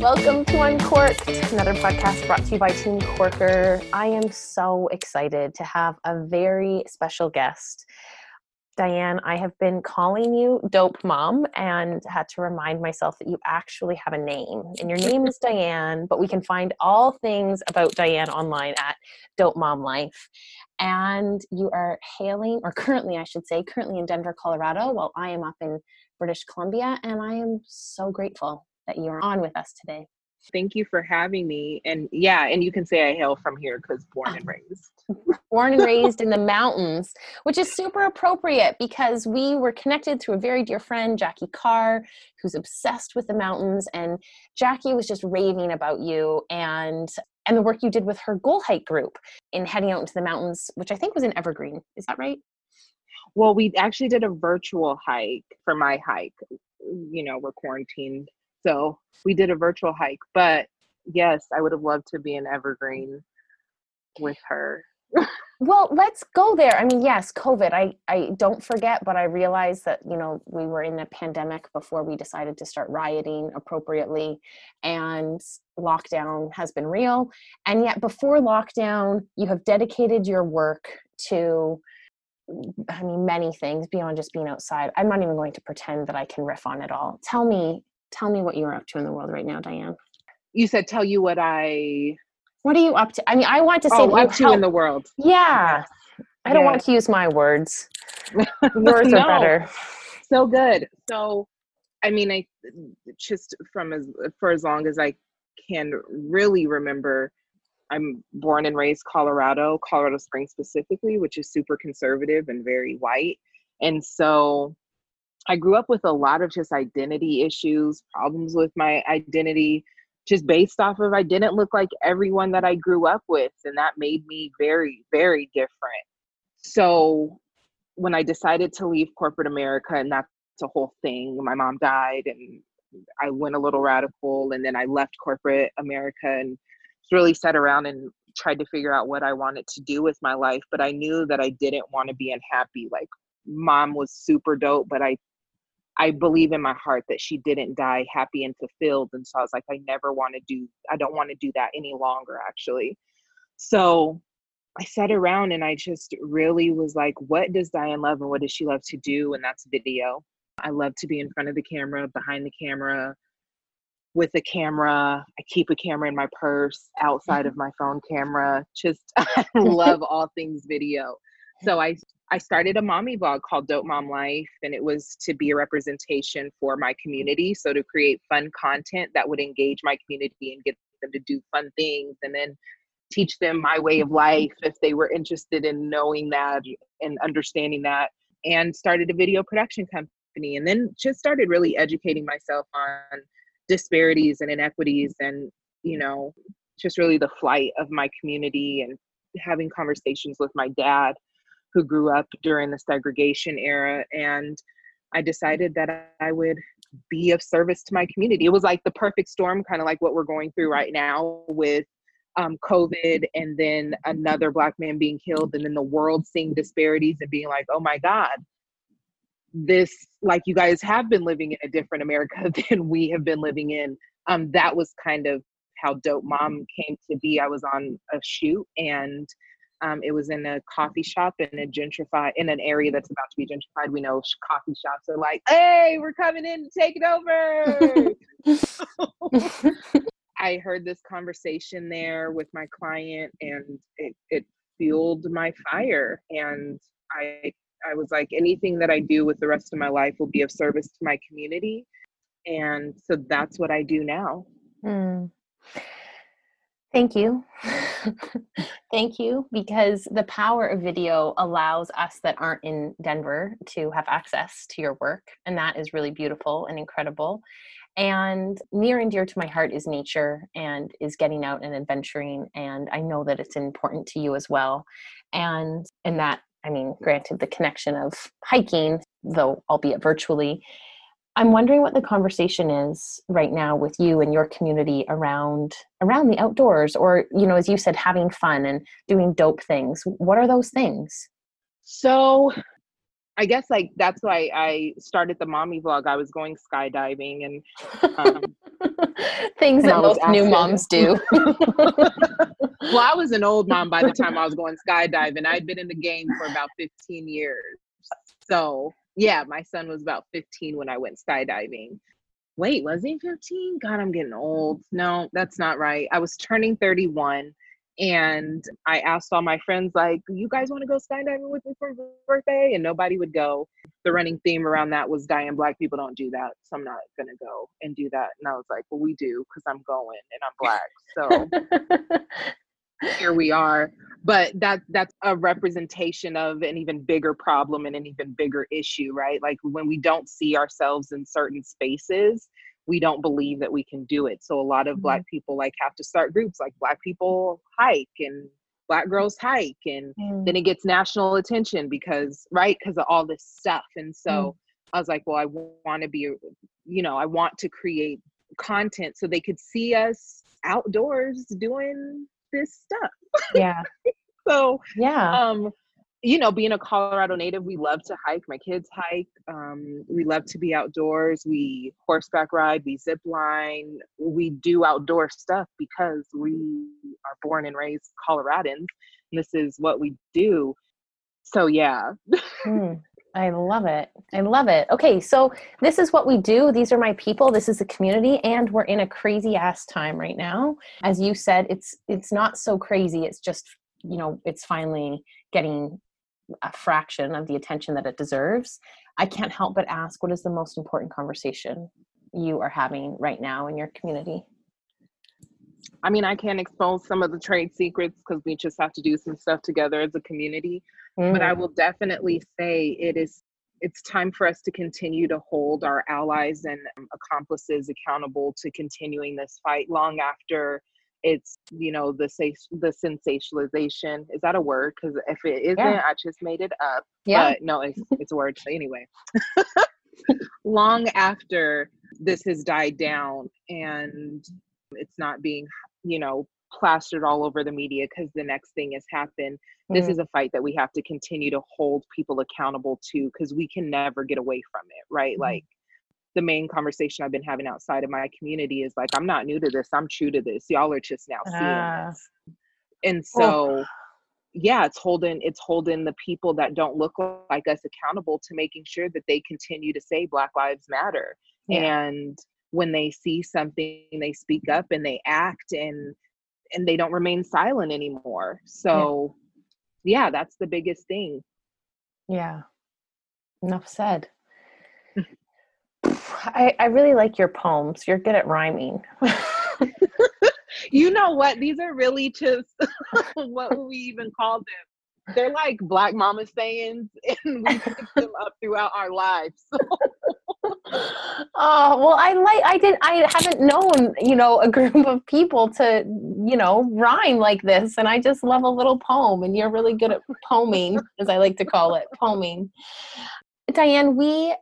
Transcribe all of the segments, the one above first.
Welcome to Uncorked, another podcast brought to you by Team Corker. I am so excited to have a very special guest. Dianne, I have been calling you Dope Mom and had to remind myself that you actually have a name. And your name is Dianne, but we can find all things about Dianne online at Dope Mom Life. And you are hailing, or currently, I should say, currently in Denver, Colorado, while I am up in British Columbia. And I am so grateful that you're on with us today. Thank you for having me. And yeah, and you can say I hail from here because born and raised. born and raised in the mountains, which is super appropriate because we were connected through a very dear friend, Jackie Carr, who's obsessed with the mountains. And Jackie was just raving about you and and the work you did with her goal hike group in heading out into the mountains, which I think was in Evergreen. Is that right? Well, we actually did a virtual hike for my hike. You know, we're quarantined so we did a virtual hike. But yes, I would have loved to be in Evergreen with her. well, let's go there. I mean, yes, COVID. I I don't forget, but I realized that you know we were in a pandemic before we decided to start rioting appropriately, and lockdown has been real. And yet, before lockdown, you have dedicated your work to I mean, many things beyond just being outside. I'm not even going to pretend that I can riff on it all. Tell me tell me what you're up to in the world right now, Dianne. You said tell you what I. What are you up to? I mean, I want to say oh, up to in the world. Yeah. I don't want to use my words. Yours no. are better. So good. So, I mean, I just from as for as long as I can really remember. I'm born and raised Colorado, Colorado Springs specifically, which is super conservative and very white. And so I grew up with a lot of just identity issues, problems with my identity, just based off of I didn't look like everyone that I grew up with. And that made me very, very different. So when I decided to leave corporate America, and that's a whole thing, my mom died and I went a little radical, and then I left corporate America and really sat around and tried to figure out what I wanted to do with my life. But I knew that I didn't want to be unhappy. Like, mom was super dope, but I I believe in my heart that she didn't die happy and fulfilled. And so I was like, I never want to do, I don't want to do that any longer, actually. So I sat around and I just really was like, what does Dianne love and what does she love to do? And that's video. I love to be in front of the camera, behind the camera, with the camera. I keep a camera in my purse outside of mm-hmm. my phone camera. Just, I love all things video. So I I started a mommy blog called Dope Mom Life, and it was to be a representation for my community. So to create fun content that would engage my community and get them to do fun things, and then teach them my way of life if they were interested in knowing that and understanding that. And started a video production company, and then just started really educating myself on disparities and inequities, and you know, just really the flight of my community and having conversations with my dad who grew up during the segregation era. And I decided that I would be of service to my community. It was like the perfect storm, kind of like what we're going through right now with um, COVID and then another Black man being killed, and then the world seeing disparities and being like, oh my God, this, like you guys have been living in a different America than we have been living in. Um, that was kind of how Dope Mom came to be. I was on a shoot and um, it was in a coffee shop in a gentrified in an area that's about to be gentrified. We know coffee shops are like, "Hey, we're coming in to take it over." I heard this conversation there with my client, and it, it fueled my fire. And I I was like, anything that I do with the rest of my life will be of service to my community, and so that's what I do now. Mm. Thank you. Thank you. Because the power of video allows us that aren't in Denver to have access to your work. And that is really beautiful and incredible. And near and dear to my heart is nature and is getting out and adventuring. And I know that it's important to you as well. And and that, I mean, granted the connection of hiking, though albeit virtually, I'm wondering what the conversation is right now with you and your community around around the outdoors or you know as you said having fun and doing dope things. What are those things? So I guess like that's why I started the mommy vlog. I was going skydiving and um, things and that most new moms do. well, I was an old mom by the time I was going skydiving. I'd been in the game for about 15 years. So yeah, my son was about 15 when I went skydiving. Wait, was he 15? God, I'm getting old. No, that's not right. I was turning 31 and I asked all my friends, like, you guys want to go skydiving with me for my birthday? And nobody would go. The running theme around that was Dianne, black people don't do that. So I'm not going to go and do that. And I was like, well, we do because I'm going and I'm black. So here we are. But that that's a representation of an even bigger problem and an even bigger issue, right? Like when we don't see ourselves in certain spaces, we don't believe that we can do it. So a lot of mm-hmm. black people like have to start groups like black people hike and black girls hike and mm. then it gets national attention because right because of all this stuff and so mm. i was like well i want to be you know i want to create content so they could see us outdoors doing this stuff yeah so yeah um you know, being a Colorado native, we love to hike. My kids hike. Um, we love to be outdoors. We horseback ride. We zip line. We do outdoor stuff because we are born and raised Coloradans. And this is what we do. So yeah. mm, I love it. I love it. Okay, so this is what we do. These are my people. This is the community, and we're in a crazy ass time right now. As you said, it's it's not so crazy. It's just you know it's finally getting a fraction of the attention that it deserves, I can't help but ask what is the most important conversation you are having right now in your community? I mean, I can't expose some of the trade secrets because we just have to do some stuff together as a community. Mm. But I mm. will definitely say it is it's time for us to continue to hold our allies and accomplices accountable to continuing this fight long after it's you know the the sensationalization is that a word because if it isn't yeah. i just made it up yeah but no it's, it's a word so anyway long after this has died down and it's not being you know plastered all over the media because the next thing has happened mm. this is a fight that we have to continue to hold people accountable to because we can never get away from it right mm. like the main conversation I've been having outside of my community is like, I'm not new to this. I'm true to this. Y'all are just now seeing uh, this. And so, oh. yeah, it's holding it's holding the people that don't look like us accountable to making sure that they continue to say Black Lives Matter. Yeah. And when they see something, they speak up and they act and and they don't remain silent anymore. So, yeah, yeah that's the biggest thing. Yeah. Enough said. I, I really like your poems. You're good at rhyming. you know what? These are really just what we even call them. They're like black mama sayings, and we pick them up throughout our lives. Oh well i like i did i haven't known you know a group of people to you know rhyme like this and i just love a little poem and you're really good at poeming as i like to call it poeming. Dianne, we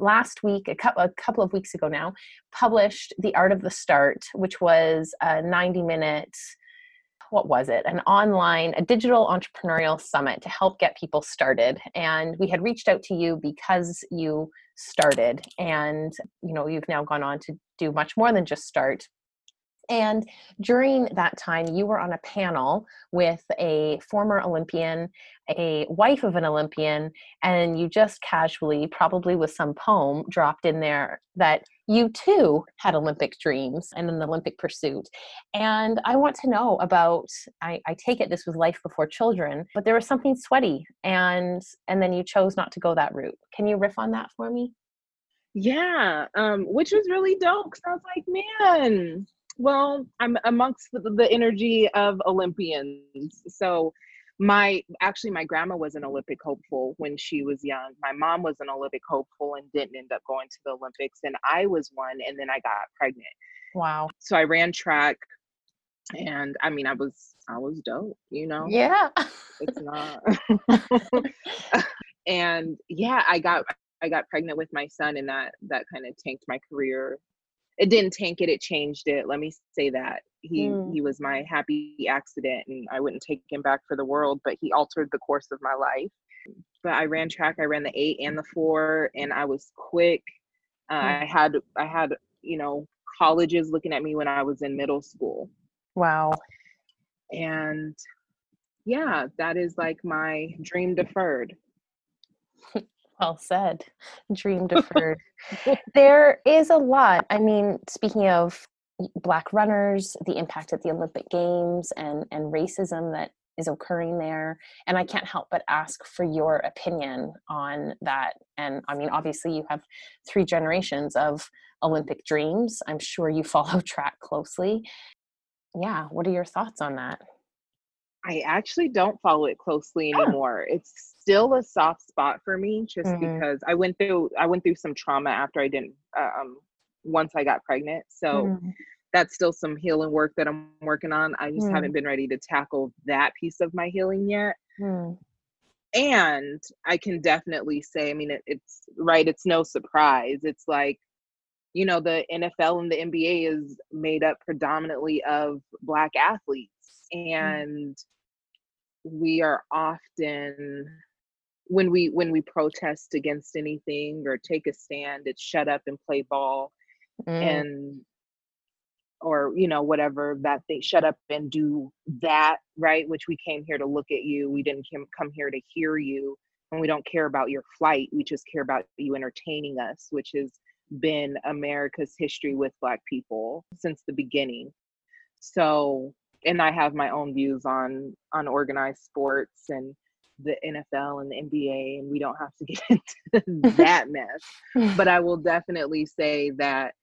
last week, a couple, a couple of weeks ago now, published The Art of the Start, which was a 90 minute, what was it? An online, a digital entrepreneurial summit to help get people started. And we had reached out to you because you started and you know you've now gone on to do much more than just start and during that time, you were on a panel with a former Olympian, a wife of an Olympian, and you just casually, probably with some poem, dropped in there that you too had Olympic dreams and an Olympic pursuit. And I want to know about, I, I take it this was life before children, but there was something sweaty and and then you chose not to go that route. Can you riff on that for me? Yeah, um, which was really dope because I was like, man, well, I'm amongst the, the energy of Olympians. So my actually my grandma was an olympic hopeful when she was young. My mom was an olympic hopeful and didn't end up going to the olympics and i was one and then i got pregnant. Wow. So i ran track and i mean i was i was dope you know? Yeah. It's not and yeah i got I got pregnant with my son, and that that kind of tanked my career. It didn't tank it; it changed it. Let me say that he mm. he was my happy accident, and I wouldn't take him back for the world. But he altered the course of my life. But I ran track. I ran the eight and the four, and I was quick. Uh, mm. I had I had you know colleges looking at me when I was in middle school. Wow. And yeah, that is like my dream deferred. Well said. Dream deferred. there is a lot. I mean, speaking of black runners, the impact at the Olympic Games and and racism that is occurring there and I can't help but ask for your opinion on that and I mean obviously you have three generations of Olympic dreams. I'm sure you follow track closely. Yeah, what are your thoughts on that? I actually don't follow it closely anymore. Oh. It's still a soft spot for me just mm-hmm. because I went through I went through some trauma after I didn't uh, um once I got pregnant. So mm-hmm. that's still some healing work that I'm working on. I just mm-hmm. haven't been ready to tackle that piece of my healing yet. Mm. And I can definitely say, I mean, it, it's right. It's no surprise. It's like you know the NFL and the NBA is made up predominantly of black athletes. And we are often when we when we protest against anything or take a stand it's shut up and play ball mm. and or you know whatever that they shut up and do that right which we came here to look at you we didn't come here to hear you and we don't care about your flight we just care about you entertaining us which has been America's history with Black people since the beginning. So, and I have my own views on on organized sports and the NFL and the NBA, and we don't have to get into that mess. But I will definitely say that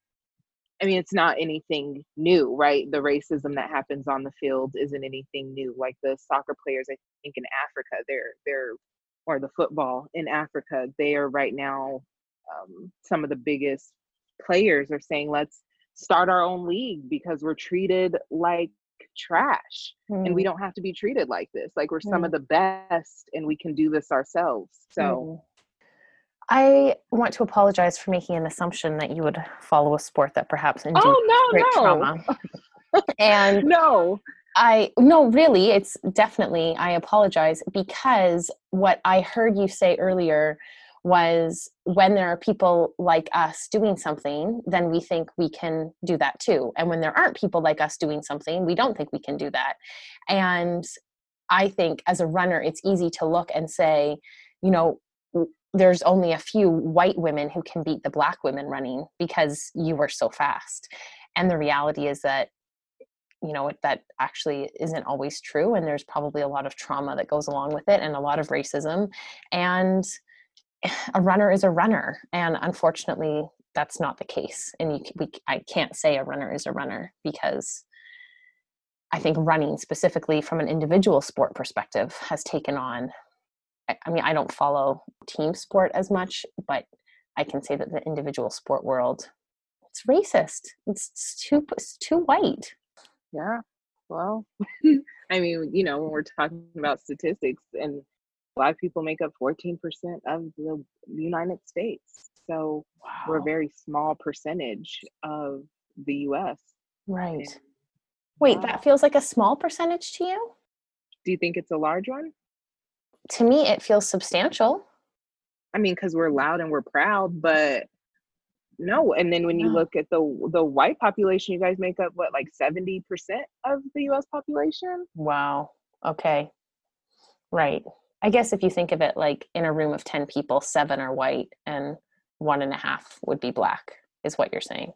I mean, it's not anything new, right? The racism that happens on the field isn't anything new. Like the soccer players, I think in Africa, they're they're or the football in Africa, they are right now um, some of the biggest players are saying, let's start our own league because we're treated like trash mm. and we mm. don't have to be treated like this. Like we're some mm. of the best and we can do this ourselves. So. Mm. I want to apologize for making an assumption that you would follow a sport that perhaps induced oh, no, great no. trauma. and no, I no, really, it's definitely. I apologize because what I heard you say earlier was when there are people like us doing something, then we think we can do that too. And when there aren't people like us doing something, we don't think we can do that. And I think as a runner, it's easy to look and say, you know, there's only a few white women who can beat the black women running because you were so fast. And the reality is that you know that actually isn't always true and there's probably a lot of trauma that goes along with it and a lot of racism and a runner is a runner and unfortunately that's not the case and you, we, i can't say a runner is a runner because i think running specifically from an individual sport perspective has taken on i mean i don't follow team sport as much but i can say that the individual sport world it's racist. It's, it's too it's too white. Yeah well i mean you know when we're talking about statistics and Black people make up 14% of the United States. So wow. we're a very small percentage of the US. Right. And, Wait, that feels like a small percentage to you? Do you think it's a large one? To me, it feels substantial. I mean, because we're loud and we're proud, but no. And then when you look at the the white population, you guys make up what, like seventy percent of the U.S. population? Wow. Okay. Right. I guess if you think of it like in a room of 10 people, seven are white and one and a half would be black, is what you're saying.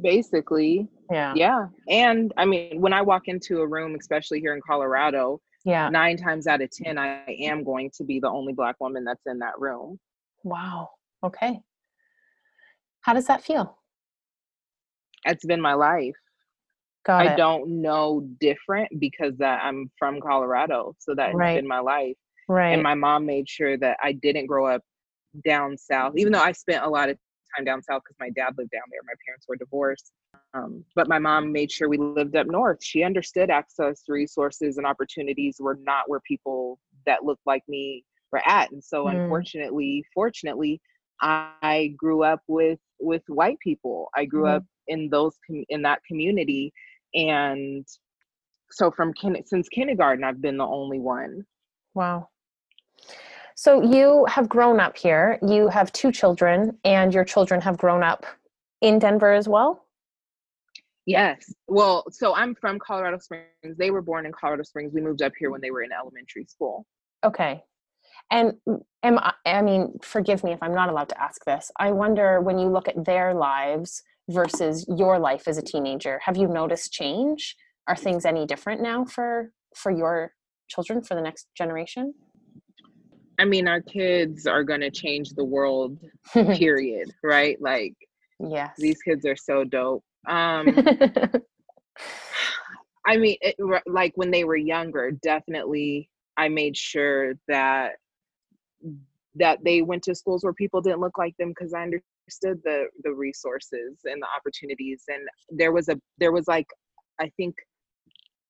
Basically. Yeah. Yeah. And I mean, when I walk into a room, especially here in Colorado, yeah, nine times out of 10, I am going to be the only black woman that's in that room. Wow. Okay. How does that feel? It's been my life. Got I it. don't know different because uh, I'm from Colorado, so that's right. been my life. Right. And my mom made sure that I didn't grow up down south, even though I spent a lot of time down south because my dad lived down there. My parents were divorced. Um, but my mom made sure we lived up north. She understood access to resources and opportunities were not where people that looked like me we're at and so mm. unfortunately fortunately I grew up with with white people. I grew mm-hmm. up in those in that community, and so from kin- since kindergarten, I've been the only one. Wow. So you have grown up here. You have two children, and your children have grown up in Denver as well. Yes. Well, so I'm from Colorado Springs. They were born in Colorado Springs. We moved up here when they were in elementary school. Okay. And am I, I mean, forgive me if I'm not allowed to ask this. I wonder when you look at their lives versus your life as a teenager, have you noticed change? Are things any different now for for your children for the next generation? I mean, our kids are going to change the world, period, right? Like, yes. These kids are so dope. Um I mean, it, like when they were younger, definitely I made sure that that they went to schools where people didn't look like them because I understood the the resources and the opportunities. And there was a there was like I think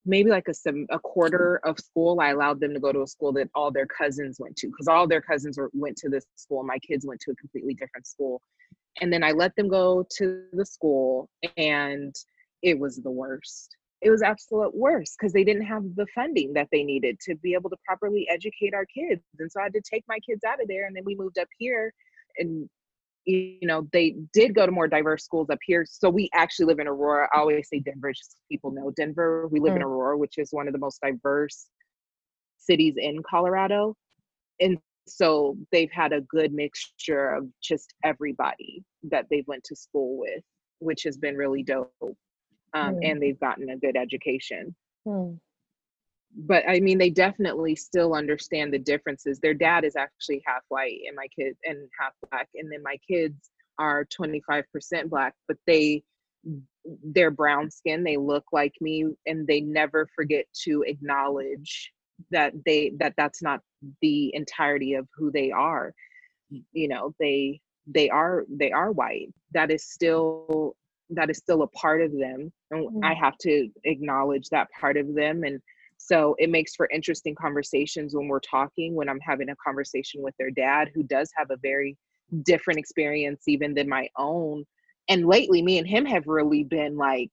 maybe like a some a quarter of school I allowed them to go to a school that all their cousins went to because all their cousins were, went to this school. My kids went to a completely different school, and then I let them go to the school, and it was the worst it was absolute worst because they didn't have the funding that they needed to be able to properly educate our kids and so i had to take my kids out of there and then we moved up here and you know they did go to more diverse schools up here so we actually live in aurora i always say denver just people know denver we live mm. in aurora which is one of the most diverse cities in colorado and so they've had a good mixture of just everybody that they've went to school with which has been really dope um, mm. and they've gotten a good education. Mm. But I mean, they definitely still understand the differences. Their dad is actually half white, and my kid and half black, and then my kids are 25% black, but they they're brown skin they look like me and they never forget to acknowledge that they that that's not the entirety of who they are you know they they are they are white that is still that is still a part of them and mm-hmm. i have to acknowledge that part of them and so it makes for interesting conversations when we're talking when i'm having a conversation with their dad who does have a very different experience even than my own and lately me and him have really been like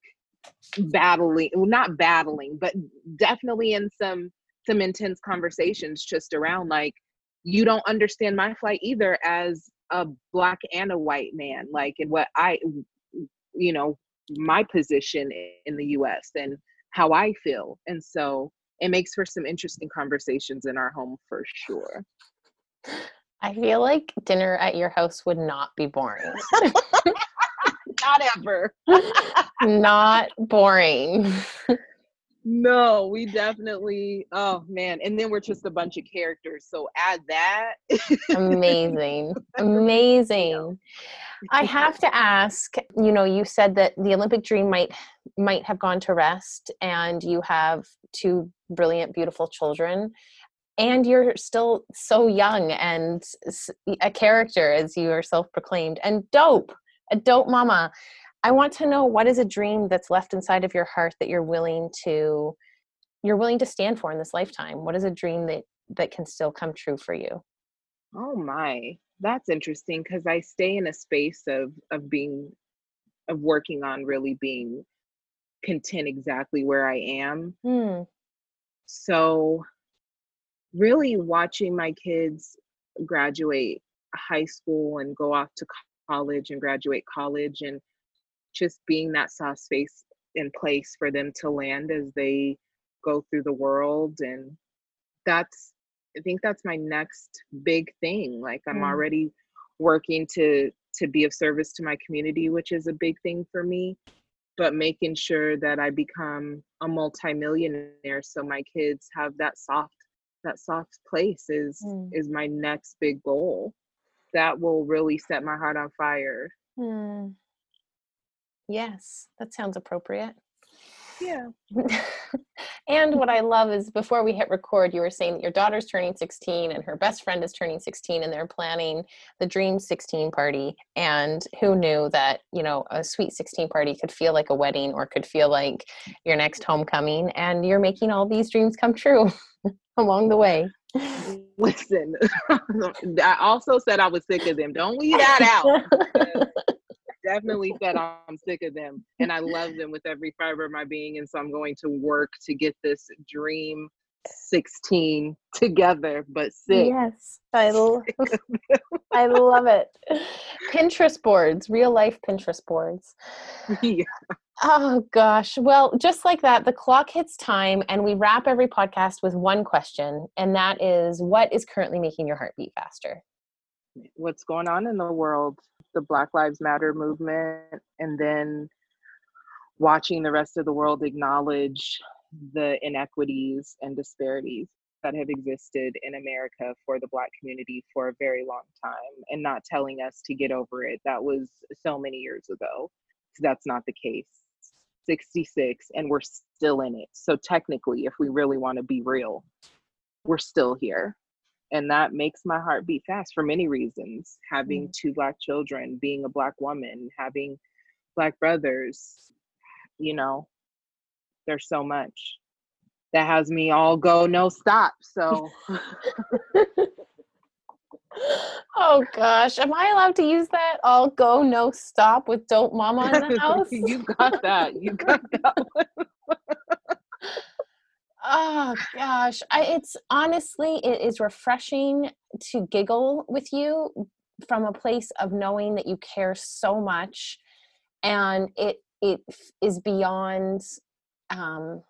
battling well not battling but definitely in some some intense conversations just around like you don't understand my flight either as a black and a white man like and what i you know my position in the US and how I feel. And so it makes for some interesting conversations in our home for sure. I feel like dinner at your house would not be boring. not ever. not boring. no, we definitely, oh man. And then we're just a bunch of characters. So add that. Amazing. Amazing. I have to ask, you know, you said that the Olympic dream might might have gone to rest and you have two brilliant beautiful children and you're still so young and a character as you are self-proclaimed and dope, a dope mama. I want to know what is a dream that's left inside of your heart that you're willing to you're willing to stand for in this lifetime. What is a dream that that can still come true for you? Oh my that's interesting because I stay in a space of of being of working on really being content exactly where I am. Mm. So really watching my kids graduate high school and go off to college and graduate college and just being that soft space in place for them to land as they go through the world and that's I think that's my next big thing. Like I'm mm. already working to to be of service to my community, which is a big thing for me, but making sure that I become a multimillionaire so my kids have that soft that soft place is mm. is my next big goal. That will really set my heart on fire. Mm. Yes, that sounds appropriate. Yeah. and what I love is before we hit record, you were saying that your daughter's turning 16 and her best friend is turning 16 and they're planning the dream 16 party. And who knew that, you know, a sweet 16 party could feel like a wedding or could feel like your next homecoming and you're making all these dreams come true along the way. listen, I also said I was sick of them. Don't leave that out. Definitely said I'm sick of them and I love them with every fiber of my being. And so I'm going to work to get this dream 16 together, but six. Yes, I, love, I love it. Pinterest boards, real life Pinterest boards. Yeah. Oh gosh. Well, just like that, the clock hits time and we wrap every podcast with one question, and that is what is currently making your heart beat faster? What's going on in the world? The Black Lives Matter movement, and then watching the rest of the world acknowledge the inequities and disparities that have existed in America for the Black community for a very long time and not telling us to get over it. That was so many years ago. So That's not the case. 66 and we're still in it. So technically, if we really want to be real, we're still here. And that makes my heart beat fast for many reasons. Having mm. two black children, being a black woman, having black brothers, you know, there's so much that has me all go no stop. So Oh gosh, am I allowed to use that? I'll go no stop with dope mama in the house. you got that. You got that. oh gosh, I, it's honestly it is refreshing to giggle with you from a place of knowing that you care so much, and it it is beyond. Um,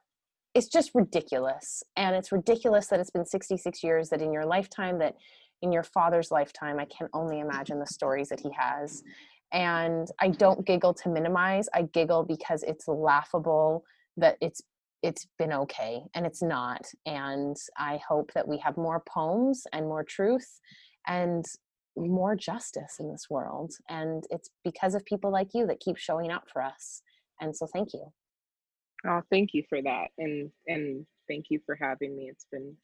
it's just ridiculous, and it's ridiculous that it's been 66 years that in your lifetime that in your father's lifetime i can only imagine the stories that he has and i don't giggle to minimize i giggle because it's laughable that it's it's been okay and it's not and i hope that we have more poems and more truth and more justice in this world and it's because of people like you that keep showing up for us and so thank you oh thank you for that and and thank you for having me it's been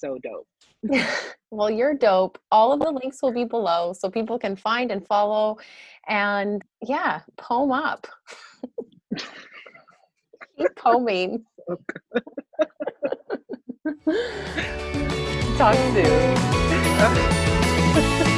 so dope. well, you're dope. All of the links will be below so people can find and follow. And yeah, poem up. Keep poeming. 작은데요.